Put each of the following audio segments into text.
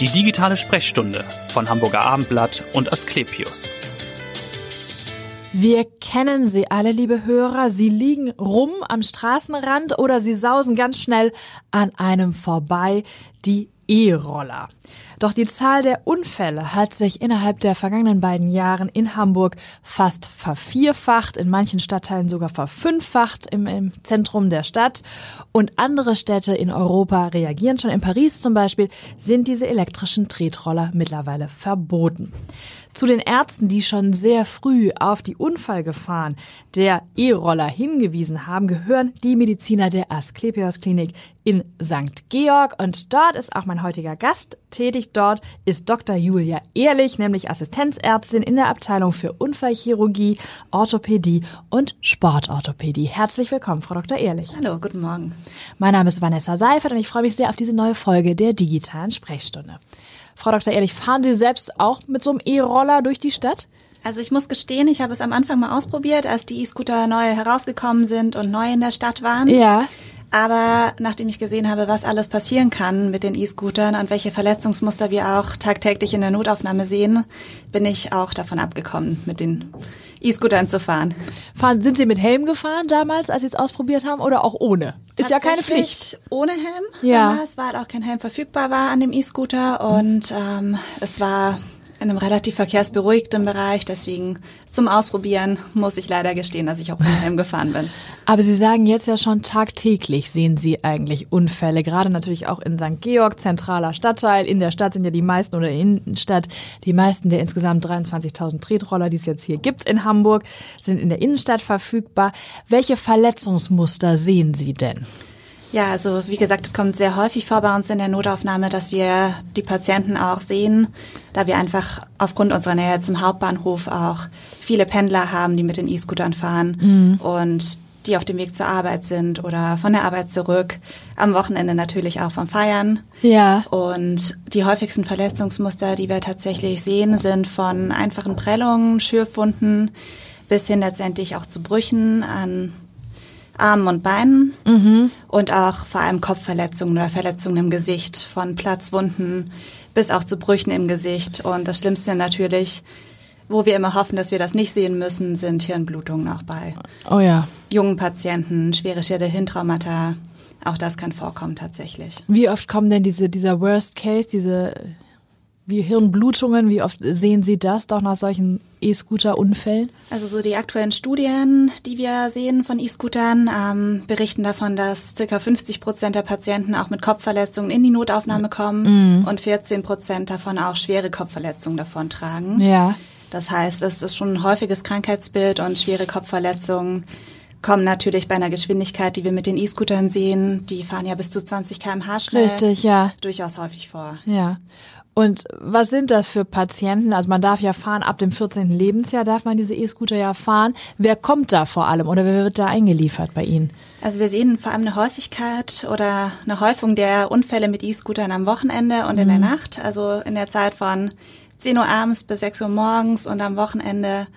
Die digitale Sprechstunde von Hamburger Abendblatt und Asklepios. Wir kennen sie alle, liebe Hörer. Sie liegen rum am Straßenrand oder sie sausen ganz schnell an einem vorbei. Die E-Roller. Doch die Zahl der Unfälle hat sich innerhalb der vergangenen beiden Jahren in Hamburg fast vervierfacht, in manchen Stadtteilen sogar verfünffacht im, im Zentrum der Stadt. Und andere Städte in Europa reagieren schon. In Paris zum Beispiel sind diese elektrischen Tretroller mittlerweile verboten. Zu den Ärzten, die schon sehr früh auf die Unfallgefahren der E-Roller hingewiesen haben, gehören die Mediziner der Asklepios Klinik in St. Georg. Und dort ist auch mein heutiger Gast tätig. Dort ist Dr. Julia Ehrlich, nämlich Assistenzärztin in der Abteilung für Unfallchirurgie, Orthopädie und Sportorthopädie. Herzlich willkommen, Frau Dr. Ehrlich. Hallo, guten Morgen. Mein Name ist Vanessa Seifert und ich freue mich sehr auf diese neue Folge der digitalen Sprechstunde. Frau Dr. Ehrlich, fahren Sie selbst auch mit so einem E-Roller durch die Stadt? Also ich muss gestehen, ich habe es am Anfang mal ausprobiert, als die E-Scooter neu herausgekommen sind und neu in der Stadt waren. Ja. Aber nachdem ich gesehen habe, was alles passieren kann mit den E-Scootern und welche Verletzungsmuster wir auch tagtäglich in der Notaufnahme sehen, bin ich auch davon abgekommen, mit den E-Scootern zu fahren. fahren. Sind Sie mit Helm gefahren damals, als Sie es ausprobiert haben, oder auch ohne? Ist ja keine Pflicht. Ohne Helm. Ja. Damals, weil auch kein Helm verfügbar war an dem E-Scooter und ähm, es war in einem relativ verkehrsberuhigten Bereich. Deswegen zum Ausprobieren muss ich leider gestehen, dass ich auch Helm gefahren bin. Aber Sie sagen jetzt ja schon tagtäglich sehen Sie eigentlich Unfälle, gerade natürlich auch in St. Georg, zentraler Stadtteil. In der Stadt sind ja die meisten oder in der Innenstadt die meisten der insgesamt 23.000 Tretroller, die es jetzt hier gibt in Hamburg, sind in der Innenstadt verfügbar. Welche Verletzungsmuster sehen Sie denn? Ja, also wie gesagt, es kommt sehr häufig vor bei uns in der Notaufnahme, dass wir die Patienten auch sehen, da wir einfach aufgrund unserer Nähe zum Hauptbahnhof auch viele Pendler haben, die mit den E-Scootern fahren mhm. und die auf dem Weg zur Arbeit sind oder von der Arbeit zurück. Am Wochenende natürlich auch vom Feiern. Ja. Und die häufigsten Verletzungsmuster, die wir tatsächlich sehen, sind von einfachen Prellungen, Schürfwunden bis hin letztendlich auch zu Brüchen an Armen und Beinen mhm. und auch vor allem Kopfverletzungen oder Verletzungen im Gesicht, von Platzwunden bis auch zu Brüchen im Gesicht. Und das Schlimmste natürlich, wo wir immer hoffen, dass wir das nicht sehen müssen, sind Hirnblutungen auch bei oh ja. jungen Patienten, schwere Schädel-Hirntraumata. Auch das kann vorkommen tatsächlich. Wie oft kommen denn diese, dieser Worst Case, diese wie Hirnblutungen, wie oft sehen Sie das doch nach solchen E-Scooter-Unfällen? Also so die aktuellen Studien, die wir sehen von E-Scootern, ähm, berichten davon, dass circa 50 Prozent der Patienten auch mit Kopfverletzungen in die Notaufnahme kommen mm. und 14 Prozent davon auch schwere Kopfverletzungen davon tragen. Ja. Das heißt, es ist schon ein häufiges Krankheitsbild und schwere Kopfverletzungen kommen natürlich bei einer Geschwindigkeit, die wir mit den E-Scootern sehen, die fahren ja bis zu 20 km/h schnell. Richtig, ja. Durchaus häufig vor. Ja. Und was sind das für Patienten? Also man darf ja fahren, ab dem 14. Lebensjahr darf man diese E-Scooter ja fahren. Wer kommt da vor allem oder wer wird da eingeliefert bei Ihnen? Also wir sehen vor allem eine Häufigkeit oder eine Häufung der Unfälle mit E-Scootern am Wochenende und mhm. in der Nacht. Also in der Zeit von 10 Uhr abends bis 6 Uhr morgens und am Wochenende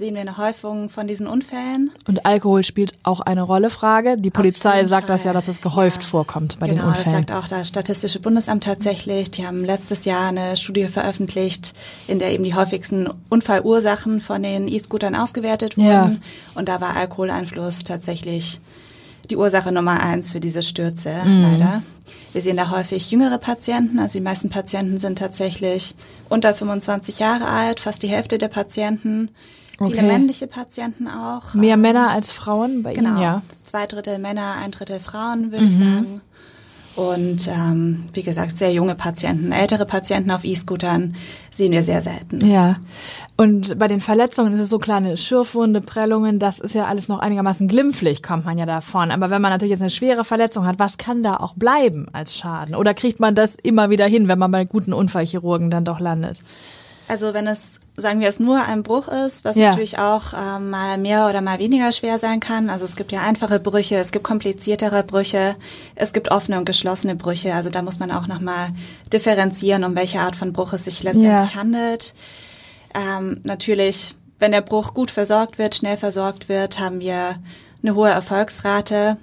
sehen wir eine Häufung von diesen Unfällen. Und Alkohol spielt auch eine Rolle, Frage. Die Polizei sagt Fall. das ja, dass es gehäuft ja. vorkommt bei genau, den Unfällen. Genau, das sagt auch das Statistische Bundesamt tatsächlich. Die haben letztes Jahr eine Studie veröffentlicht, in der eben die häufigsten Unfallursachen von den E-Scootern ausgewertet wurden. Ja. Und da war Alkoholeinfluss tatsächlich die Ursache Nummer eins für diese Stürze, mhm. leider. Wir sehen da häufig jüngere Patienten, also die meisten Patienten sind tatsächlich unter 25 Jahre alt, fast die Hälfte der Patienten. Okay. Viele männliche Patienten auch. Mehr ähm, Männer als Frauen bei genau, Ihnen, ja? Zwei Drittel Männer, ein Drittel Frauen, würde mhm. ich sagen. Und ähm, wie gesagt, sehr junge Patienten, ältere Patienten auf E-Scootern sehen wir sehr selten. Ja. Und bei den Verletzungen ist es so kleine Schürfwunde, Prellungen, das ist ja alles noch einigermaßen glimpflich, kommt man ja davon. Aber wenn man natürlich jetzt eine schwere Verletzung hat, was kann da auch bleiben als Schaden? Oder kriegt man das immer wieder hin, wenn man bei guten Unfallchirurgen dann doch landet? Also wenn es, sagen wir es, nur ein Bruch ist, was ja. natürlich auch ähm, mal mehr oder mal weniger schwer sein kann. Also es gibt ja einfache Brüche, es gibt kompliziertere Brüche, es gibt offene und geschlossene Brüche. Also da muss man auch nochmal differenzieren, um welche Art von Bruch es sich letztendlich ja. handelt. Ähm, natürlich, wenn der Bruch gut versorgt wird, schnell versorgt wird, haben wir eine hohe Erfolgsrate.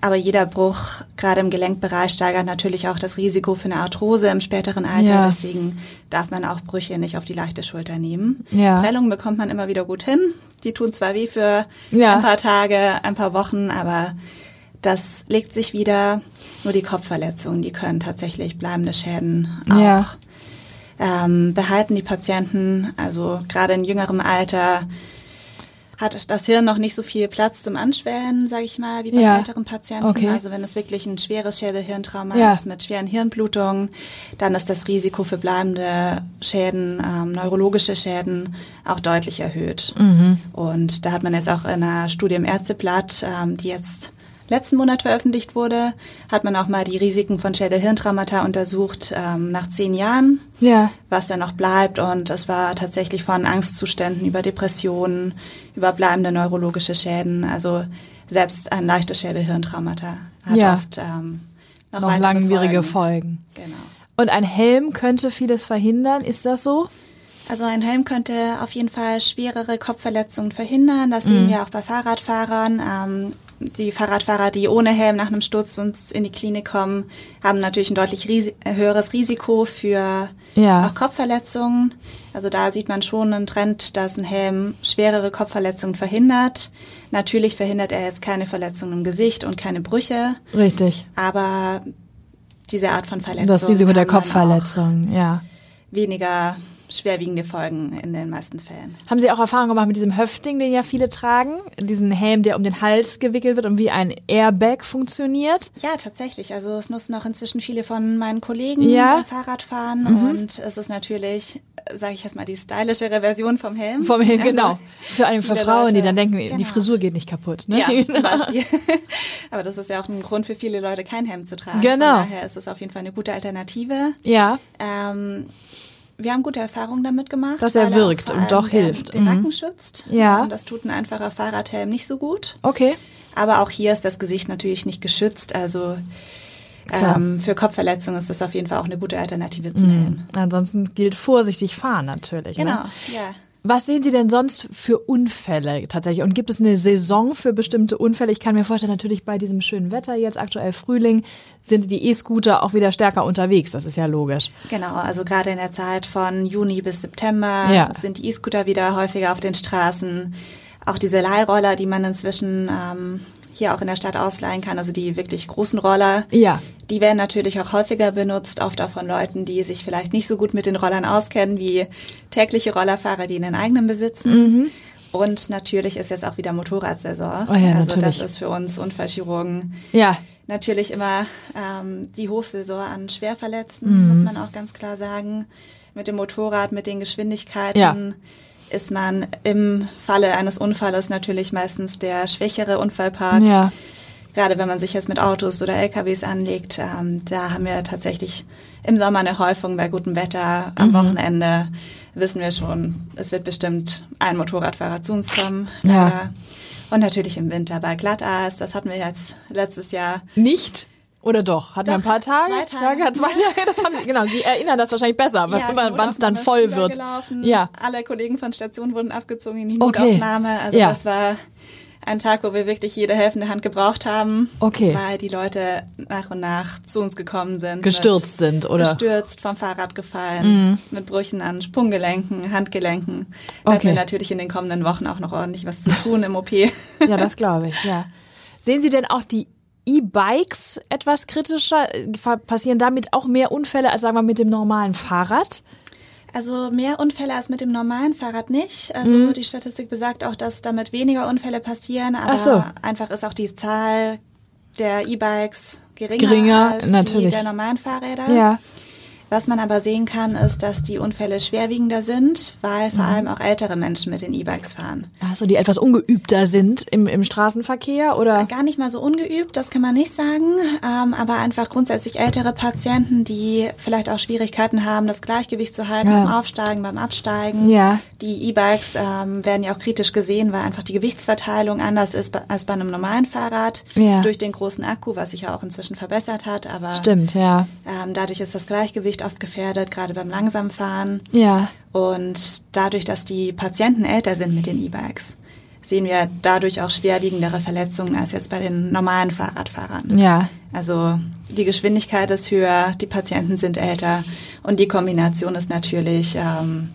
Aber jeder Bruch, gerade im Gelenkbereich, steigert natürlich auch das Risiko für eine Arthrose im späteren Alter. Ja. Deswegen darf man auch Brüche nicht auf die leichte Schulter nehmen. Ja. Prellungen bekommt man immer wieder gut hin. Die tun zwar weh für Ja. ein paar Tage, ein paar Wochen, aber das legt sich wieder. Nur die Kopfverletzungen, die können tatsächlich bleibende Schäden auch Ja. ähm, behalten die Patienten. Also gerade in jüngerem Alter hat das Hirn noch nicht so viel Platz zum Anschwellen, sage ich mal, wie bei Ja. älteren Patienten. Okay. Also wenn es wirklich ein schweres Schädelhirntrauma Ja. ist mit schweren Hirnblutungen, dann ist das Risiko für bleibende Schäden, ähm, neurologische Schäden auch deutlich erhöht. Mhm. Und da hat man jetzt auch in einer Studie im Ärzteblatt, ähm, die jetzt letzten Monat veröffentlicht wurde, hat man auch mal die Risiken von Schädelhirntraumata untersucht ähm, nach zehn Jahren Ja. was da noch bleibt. Und es war tatsächlich von Angstzuständen über Depressionen, über bleibende neurologische Schäden. Also selbst ein leichtes Schädelhirntraumata hat Ja. oft ähm, noch, Noch langwierige Folgen. Folgen. Genau. Und ein Helm könnte vieles verhindern, ist das so? Also ein Helm könnte auf jeden Fall schwerere Kopfverletzungen verhindern. Das Mhm. sehen wir auch bei Fahrradfahrern. Ähm, die Fahrradfahrer, die ohne Helm nach einem Sturz uns in die Klinik kommen, haben natürlich ein deutlich ris höheres Risiko für Ja. auch Kopfverletzungen. Also da sieht man schon einen Trend, dass ein Helm schwerere Kopfverletzungen verhindert. Natürlich verhindert er jetzt keine Verletzungen im Gesicht und keine Brüche, Richtig. aber diese Art von Verletzung Das Risiko der Kopfverletzung, ja. weniger schwerwiegende Folgen in den meisten Fällen. Haben Sie auch Erfahrung gemacht mit diesem Höfting, den ja viele tragen? Diesen Helm, der um den Hals gewickelt wird und wie ein Airbag funktioniert? Ja, tatsächlich. Also es nutzen auch inzwischen viele von meinen Kollegen Ja. beim Fahrradfahren und es ist natürlich, sage ich jetzt mal, die stylischere Version vom Helm. Vom Helm, Also genau. Für, einen, für Frauen, die Leute- dann denken, die Genau. Frisur geht nicht kaputt. Ne? Ja, zum Beispiel. Aber das ist ja auch ein Grund für viele Leute, kein Helm zu tragen. Genau. Von daher ist es auf jeden Fall eine gute Alternative. Ja, Ähm, wir haben gute Erfahrungen damit gemacht. Dass er wirkt vor und doch den, hilft. Den Mhm. Nacken schützt. Ja. Ähm, Das tut ein einfacher Fahrradhelm nicht so gut. okay. Aber auch hier ist das Gesicht natürlich nicht geschützt. Also ähm, für Kopfverletzungen ist das auf jeden Fall auch eine gute Alternative zum Helm. Ansonsten gilt vorsichtig fahren natürlich. Genau, Ne? ja. Was sehen Sie denn sonst für Unfälle tatsächlich? Und gibt es eine Saison für bestimmte Unfälle? Ich kann mir vorstellen, natürlich bei diesem schönen Wetter, jetzt aktuell Frühling, sind die E-Scooter auch wieder stärker unterwegs. Das ist ja logisch. Genau, also gerade in der Zeit von Juni bis September Ja. sind die E-Scooter wieder häufiger auf den Straßen. Auch diese Leihroller, die man inzwischen ähm, hier auch in der Stadt ausleihen kann, also die wirklich großen Roller, Ja. die werden natürlich auch häufiger benutzt, oft auch von Leuten, die sich vielleicht nicht so gut mit den Rollern auskennen, wie tägliche Rollerfahrer, die einen eigenen besitzen. Und natürlich ist jetzt auch wieder Motorradsaison. Mhm. Oh ja, also natürlich. das ist für uns Unfallchirurgen Ja. natürlich immer ähm, die Hochsaison an Schwerverletzten, muss man auch ganz klar sagen. Mit dem Motorrad, mit den Geschwindigkeiten Ja. Ist man im Falle eines Unfalles natürlich meistens der schwächere Unfallpart. Ja. Gerade wenn man sich jetzt mit Autos oder LKWs anlegt, ähm, da haben wir tatsächlich im Sommer eine Häufung bei gutem Wetter. Mhm. Am Wochenende wissen wir schon, es wird bestimmt ein Motorradfahrer zu uns kommen. Ja. leider. Und natürlich im Winter bei Glatteis, das hatten wir jetzt letztes Jahr Nicht? Oder doch? Hatten wir ein Doch, paar Tage? zwei Tage. Ja, zwei Tage. Das haben Sie, genau. Sie erinnern das wahrscheinlich besser, Ja, wann es dann voll wird. Ja. Alle Kollegen von Station wurden abgezogen in die Okay. Notaufnahme. Also Ja. das war ein Tag, wo wir wirklich jede helfende Hand gebraucht haben. Okay. Weil die Leute nach und nach zu uns gekommen sind. Gestürzt sind, oder? Gestürzt, vom Fahrrad gefallen, mit Brüchen an Sprunggelenken, Handgelenken. Da hatten Okay. wir natürlich in den kommenden Wochen auch noch ordentlich was zu tun im OP. Ja, das glaube ich, ja. Sehen Sie denn auch die E-Bikes etwas kritischer? Äh, Passieren damit auch mehr Unfälle als, sagen wir, mit dem normalen Fahrrad? Also mehr Unfälle als mit dem normalen Fahrrad nicht. Also die Statistik besagt auch, dass damit weniger Unfälle passieren, aber so. einfach ist auch die Zahl der E-Bikes geringer, Geringer, als natürlich. die der normalen Fahrräder. Ja. Was man aber sehen kann, ist, dass die Unfälle schwerwiegender sind, weil Mhm. vor allem auch ältere Menschen mit den E-Bikes fahren. Also die etwas ungeübter sind im, im Straßenverkehr oder? Gar nicht mal so ungeübt, das kann man nicht sagen, ähm, aber einfach grundsätzlich ältere Patienten, die vielleicht auch Schwierigkeiten haben, das Gleichgewicht zu halten Ja. beim Aufsteigen, beim Absteigen. Ja. Die E-Bikes ähm, werden ja auch kritisch gesehen, weil einfach die Gewichtsverteilung anders ist als bei einem normalen Fahrrad. Ja. Durch den großen Akku, was sich ja auch inzwischen verbessert hat, aber Stimmt, ja. ähm, dadurch ist das Gleichgewicht oft gefährdet, gerade beim Langsamfahren. Ja. Und dadurch, dass die Patienten älter sind mit den E-Bikes, sehen wir dadurch auch schwerwiegendere Verletzungen als jetzt bei den normalen Fahrradfahrern. Ja. Also die Geschwindigkeit ist höher, die Patienten sind älter und die Kombination ist natürlich ähm,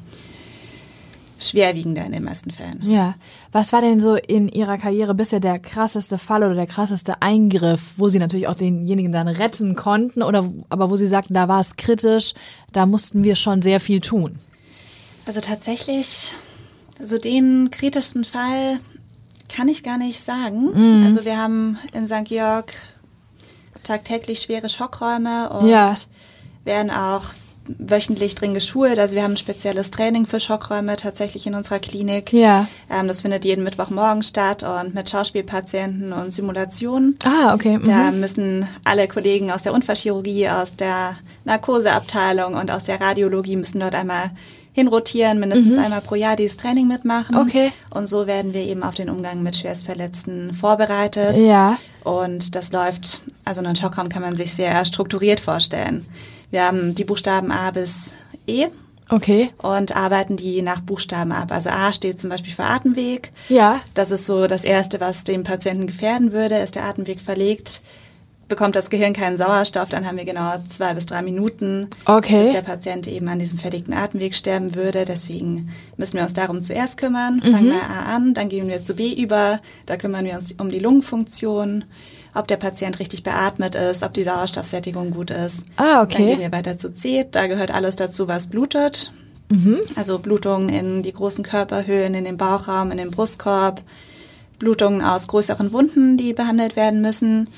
schwerwiegender in den meisten Fällen. Ja. Was war denn so in Ihrer Karriere bisher der krasseste Fall oder der krasseste Eingriff, wo Sie natürlich auch denjenigen dann retten konnten oder aber wo Sie sagten, da war es kritisch, da mussten wir schon sehr viel tun? Also tatsächlich, so den kritischsten Fall kann ich gar nicht sagen. Mhm. Also wir haben in St. Georg tagtäglich schwere Schockräume und ja. werden auch wöchentlich drin geschult. Also wir haben ein spezielles Training für Schockräume tatsächlich in unserer Klinik. Ja. Ähm, das findet jeden Mittwochmorgen statt und mit Schauspielpatienten und Simulationen. Ah, okay. Mhm. Da müssen alle Kollegen aus der Unfallchirurgie, aus der Narkoseabteilung und aus der Radiologie müssen dort einmal hinrotieren, mindestens mhm. einmal pro Jahr dieses Training mitmachen. Okay. Und so werden wir eben auf den Umgang mit Schwerstverletzten vorbereitet. Ja. Und das läuft, also einen Schockraum kann man sich sehr strukturiert vorstellen. Wir haben die Buchstaben A bis E. Okay. Und arbeiten die nach Buchstaben ab. Also A steht zum Beispiel für Atemweg. Ja. Das ist so das Erste, was dem Patienten gefährden würde. Ist der Atemweg verlegt, bekommt das Gehirn keinen Sauerstoff, dann haben wir genau zwei bis drei Minuten, okay. bis der Patient eben an diesem verlegten Atemweg sterben würde. Deswegen müssen wir uns darum zuerst kümmern. Fangen mhm. wir A an, dann gehen wir zu B über. Da kümmern wir uns um die Lungenfunktion ob der Patient richtig beatmet ist, ob die Sauerstoffsättigung gut ist. Ah, okay. Dann gehen wir weiter zu C. Da gehört alles dazu, was blutet. Mhm. Also Blutungen in die großen Körperhöhlen, in den Bauchraum, in den Brustkorb. Blutungen aus größeren Wunden, die behandelt werden müssen.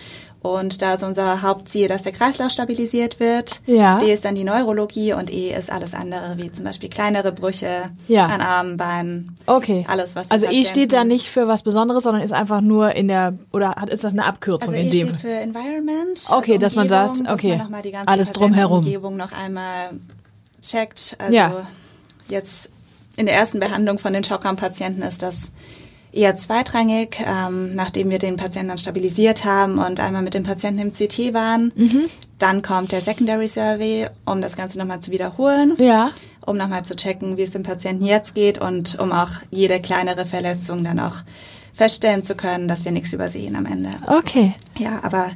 Und da ist unser Hauptziel, dass der Kreislauf stabilisiert wird. Ja. D ist dann die Neurologie und E ist alles andere, wie zum Beispiel kleinere Brüche ja. an Armen, Beinen. Okay. Alles, was Also E steht da nicht für was Besonderes, sondern ist einfach nur in der, oder hat, ist das eine Abkürzung also in e dem? steht für Environment. Okay, also dass man sagt, okay, man die ganze alles drumherum. Umgebung noch einmal checkt. Also ja. jetzt in der ersten Behandlung von den Schockrampatienten ist das eher zweitrangig, ähm, nachdem wir den Patienten dann stabilisiert haben und einmal mit dem Patienten im CT waren. Mhm. Dann kommt der Secondary Survey, um das Ganze nochmal zu wiederholen. Ja. Um nochmal zu checken, wie es dem Patienten jetzt geht und um auch jede kleinere Verletzung dann auch feststellen zu können, dass wir nichts übersehen am Ende. Okay. Ja, aber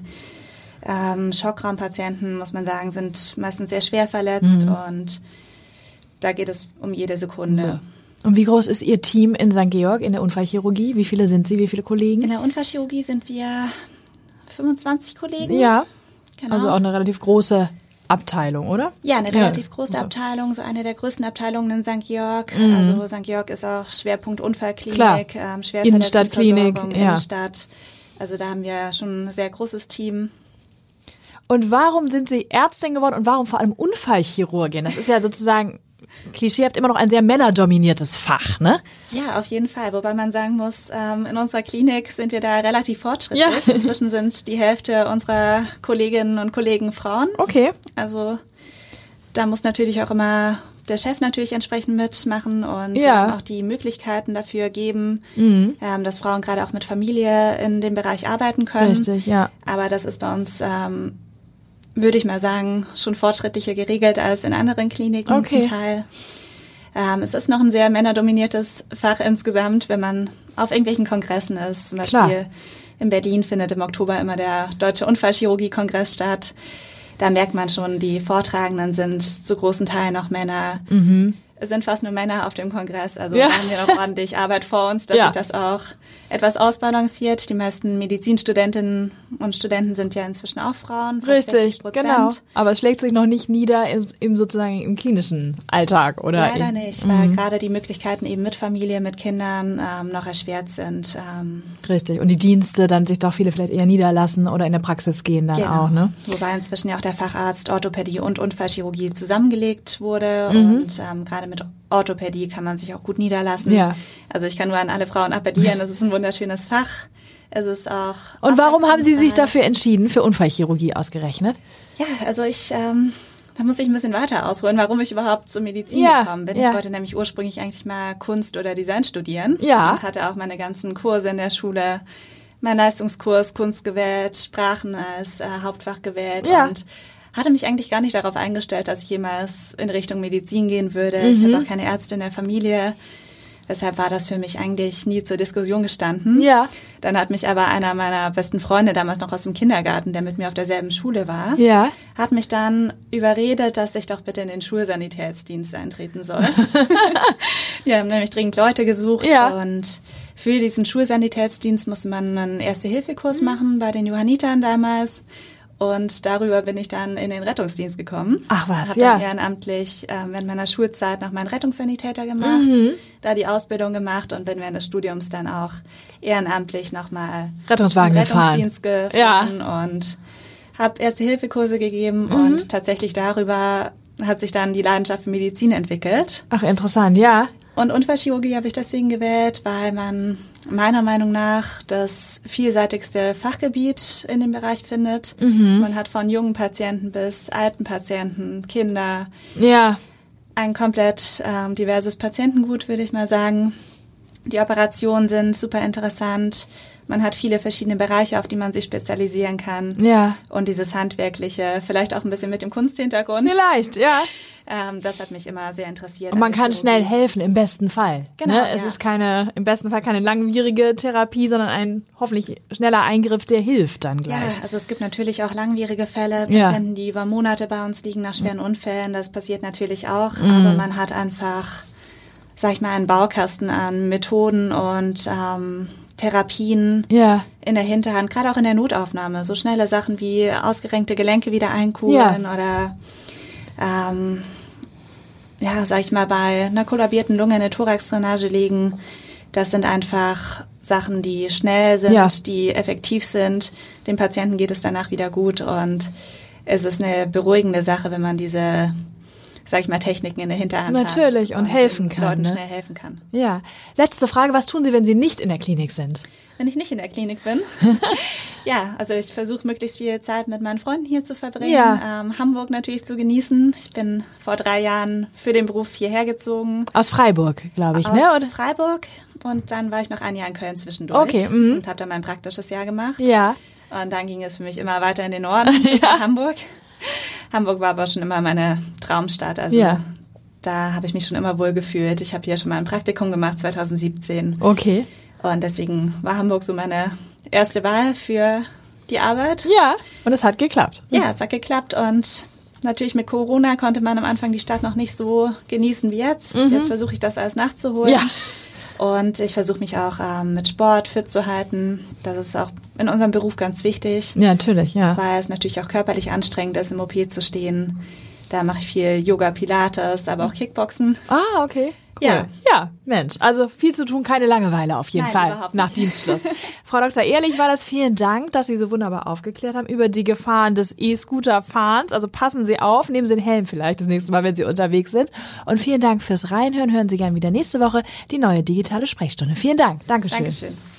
ähm, Schockraumpatienten, muss man sagen, sind meistens sehr schwer verletzt Mhm. und da geht es um jede Sekunde. Ja. Und wie groß ist Ihr Team in St. Georg in der Unfallchirurgie? Wie viele sind Sie? Wie viele Kollegen? In der Unfallchirurgie sind wir 25 Kollegen. Ja. Genau. Also auch eine relativ große Abteilung, oder? Ja, eine relativ Ja. große So. Abteilung, so eine der größten Abteilungen in St. Georg. Mhm. Also St. Georg ist auch Schwerpunkt Unfallklinik, ähm, Innenstadtklinik, ja. Innenstadt. Also da haben wir schon ein sehr großes Team. Und warum sind Sie Ärztin geworden und warum vor allem Unfallchirurgin? Das ist ja sozusagen klischeehaft immer noch ein sehr männerdominiertes Fach, ne? Ja, auf jeden Fall. Wobei man sagen muss, ähm, in unserer Klinik sind wir da relativ fortschrittlich. Ja. Inzwischen sind die Hälfte unserer Kolleginnen und Kollegen Frauen. Okay. Also da muss natürlich auch immer der Chef natürlich entsprechend mitmachen und Ja. ähm, auch die Möglichkeiten dafür geben, Mhm. ähm, dass Frauen gerade auch mit Familie in dem Bereich arbeiten können. Richtig, ja. Aber das ist bei uns, ähm, würde ich mal sagen, schon fortschrittlicher geregelt als in anderen Kliniken Okay. zum Teil. Ähm, es ist noch ein sehr männerdominiertes Fach insgesamt, wenn man auf irgendwelchen Kongressen ist. Zum Beispiel Klar. in Berlin findet im Oktober immer der Deutsche Unfallchirurgie-Kongress statt. Da merkt man schon, die Vortragenden sind zu großen Teilen noch Männer. Es sind fast nur Männer auf dem Kongress, also Mhm. Ja. haben wir noch ordentlich Arbeit vor uns, dass Ja. sich das auch etwas ausbalanciert. Die meisten Medizinstudentinnen und Studenten sind ja inzwischen auch Frauen. Richtig, 60%. genau. Aber es schlägt sich noch nicht nieder im, im sozusagen im klinischen Alltag, oder? Leider in, nicht, weil gerade die Möglichkeiten eben mit Familie, mit Kindern ähm, noch erschwert sind. Ähm, Richtig. Und die Dienste dann sich doch viele vielleicht eher niederlassen oder in der Praxis gehen dann genau. auch, ne? Wobei inzwischen ja auch der Facharzt Orthopädie und Unfallchirurgie zusammengelegt wurde Mhm. und ähm, gerade mit Orthopädie kann man sich auch gut niederlassen. Ja. Also ich kann nur an alle Frauen appellieren, es ist ein wunderschönes Fach. Es ist auch. Und warum haben Sie sich dafür entschieden, für Unfallchirurgie ausgerechnet? Ja, also ich, ähm, da muss ich ein bisschen weiter ausholen, warum ich überhaupt zur Medizin Ja, gekommen bin. ja. Ich wollte nämlich ursprünglich eigentlich mal Kunst oder Design studieren. Ja. Und hatte auch meine ganzen Kurse in der Schule, mein Leistungskurs Kunst gewählt, Sprachen als äh, Hauptfach gewählt Ja. und hatte mich eigentlich gar nicht darauf eingestellt, dass ich jemals in Richtung Medizin gehen würde. Ich Mhm. habe auch keine Ärzte in der Familie. Deshalb war das für mich eigentlich nie zur Diskussion gestanden. Ja. Dann hat mich aber einer meiner besten Freunde, damals noch aus dem Kindergarten, der mit mir auf derselben Schule war, Ja. hat mich dann überredet, dass ich doch bitte in den Schulsanitätsdienst eintreten soll. Wir haben nämlich dringend Leute gesucht Ja. und für diesen Schulsanitätsdienst musste man einen Mhm. Erste-Hilfe-Kurs machen bei den Johannitern damals. Und darüber bin ich dann in den Rettungsdienst gekommen. Ach was, Hab ja. dann ehrenamtlich äh, während meiner Schulzeit noch meinen Rettungssanitäter gemacht, Mhm. da die Ausbildung gemacht und bin während des Studiums dann auch ehrenamtlich nochmal Rettungswagen gefahren. Rettungsdienst gefahren und habe Erste-Hilfe-Kurse gegeben Mhm. und tatsächlich darüber hat sich dann die Leidenschaft für Medizin entwickelt. Ach, interessant, ja. Und Unfallchirurgie habe ich deswegen gewählt, weil man meiner Meinung nach das vielseitigste Fachgebiet in dem Bereich findet. Mhm. Man hat von jungen Patienten bis alten Patienten, Kinder, Ja. ein komplett ähm, diverses Patientengut, würde ich mal sagen. Die Operationen sind super interessant. Man hat viele verschiedene Bereiche, auf die man sich spezialisieren kann. Ja. Und dieses Handwerkliche, vielleicht auch ein bisschen mit dem Kunsthintergrund. Vielleicht, ja. Ähm, das hat mich immer sehr interessiert. Und man an der kann schnell helfen, im besten Fall. Genau, Ne? Es ja. ist keine, im besten Fall keine langwierige Therapie, sondern ein hoffentlich schneller Eingriff, der hilft dann Ja, gleich. also es gibt natürlich auch langwierige Fälle, Ja. Patienten, die über Monate bei uns liegen nach schweren Unfällen. Das passiert natürlich auch, Mhm. aber man hat einfach, sag ich mal, einen Baukasten an Methoden und ähm, Therapien Ja. in der Hinterhand, gerade auch in der Notaufnahme. So schnelle Sachen wie ausgerenkte Gelenke wieder einkugeln oder ähm, ja, sag ich mal, bei einer kollabierten Lunge eine Thoraxdrainage legen. Das sind einfach Sachen, die schnell sind, Ja. die effektiv sind. Dem Patienten geht es danach wieder gut und es ist eine beruhigende Sache, wenn man diese, sag ich mal, Techniken in der Hinterhand hat. Natürlich, und helfen den kann, Leuten ne? schnell helfen kann. Ja. Letzte Frage, was tun Sie, wenn Sie nicht in der Klinik sind? wenn ich nicht in der Klinik bin. ja, also ich versuche möglichst viel Zeit mit meinen Freunden hier zu verbringen, Ja. ähm, Hamburg natürlich zu genießen. Ich bin vor drei Jahren für den Beruf hierher gezogen. Aus Freiburg, glaube ich, aus ne? Oder? Freiburg und dann war ich noch ein Jahr in Köln zwischendurch Okay, mhm. und habe dann mein praktisches Jahr gemacht. Ja. Und dann ging es für mich immer weiter in den Norden, nach Hamburg. Hamburg war aber schon immer meine Traumstadt. Also Ja. da habe ich mich schon immer wohl gefühlt. Ich habe hier schon mal ein Praktikum gemacht 2017. Okay. Und deswegen war Hamburg so meine erste Wahl für die Arbeit. Ja. Und es hat geklappt. Ja, es hat geklappt und natürlich mit Corona konnte man am Anfang die Stadt noch nicht so genießen wie jetzt. Jetzt versuche ich das alles nachzuholen. Ja. Und ich versuche mich auch ähm, mit Sport fit zu halten. Das ist auch in unserem Beruf ganz wichtig, Ja, natürlich, ja. weil es natürlich auch körperlich anstrengend ist, im OP zu stehen. Da mache ich viel Yoga, Pilates, aber auch Kickboxen. Ah, okay. Cool. Ja. ja, Mensch, also viel zu tun, keine Langeweile auf jeden Nein, Fall nach. Dienstschluss. Frau Dr. Ehrlich war das, vielen Dank, dass Sie so wunderbar aufgeklärt haben über die Gefahren des E-Scooter-Fahrens. Also passen Sie auf, nehmen Sie den Helm vielleicht das nächste Mal, wenn Sie unterwegs sind. Und vielen Dank fürs Reinhören. Hören Sie gern wieder nächste Woche die neue digitale Sprechstunde. Vielen Dank. Dankeschön. Dankeschön.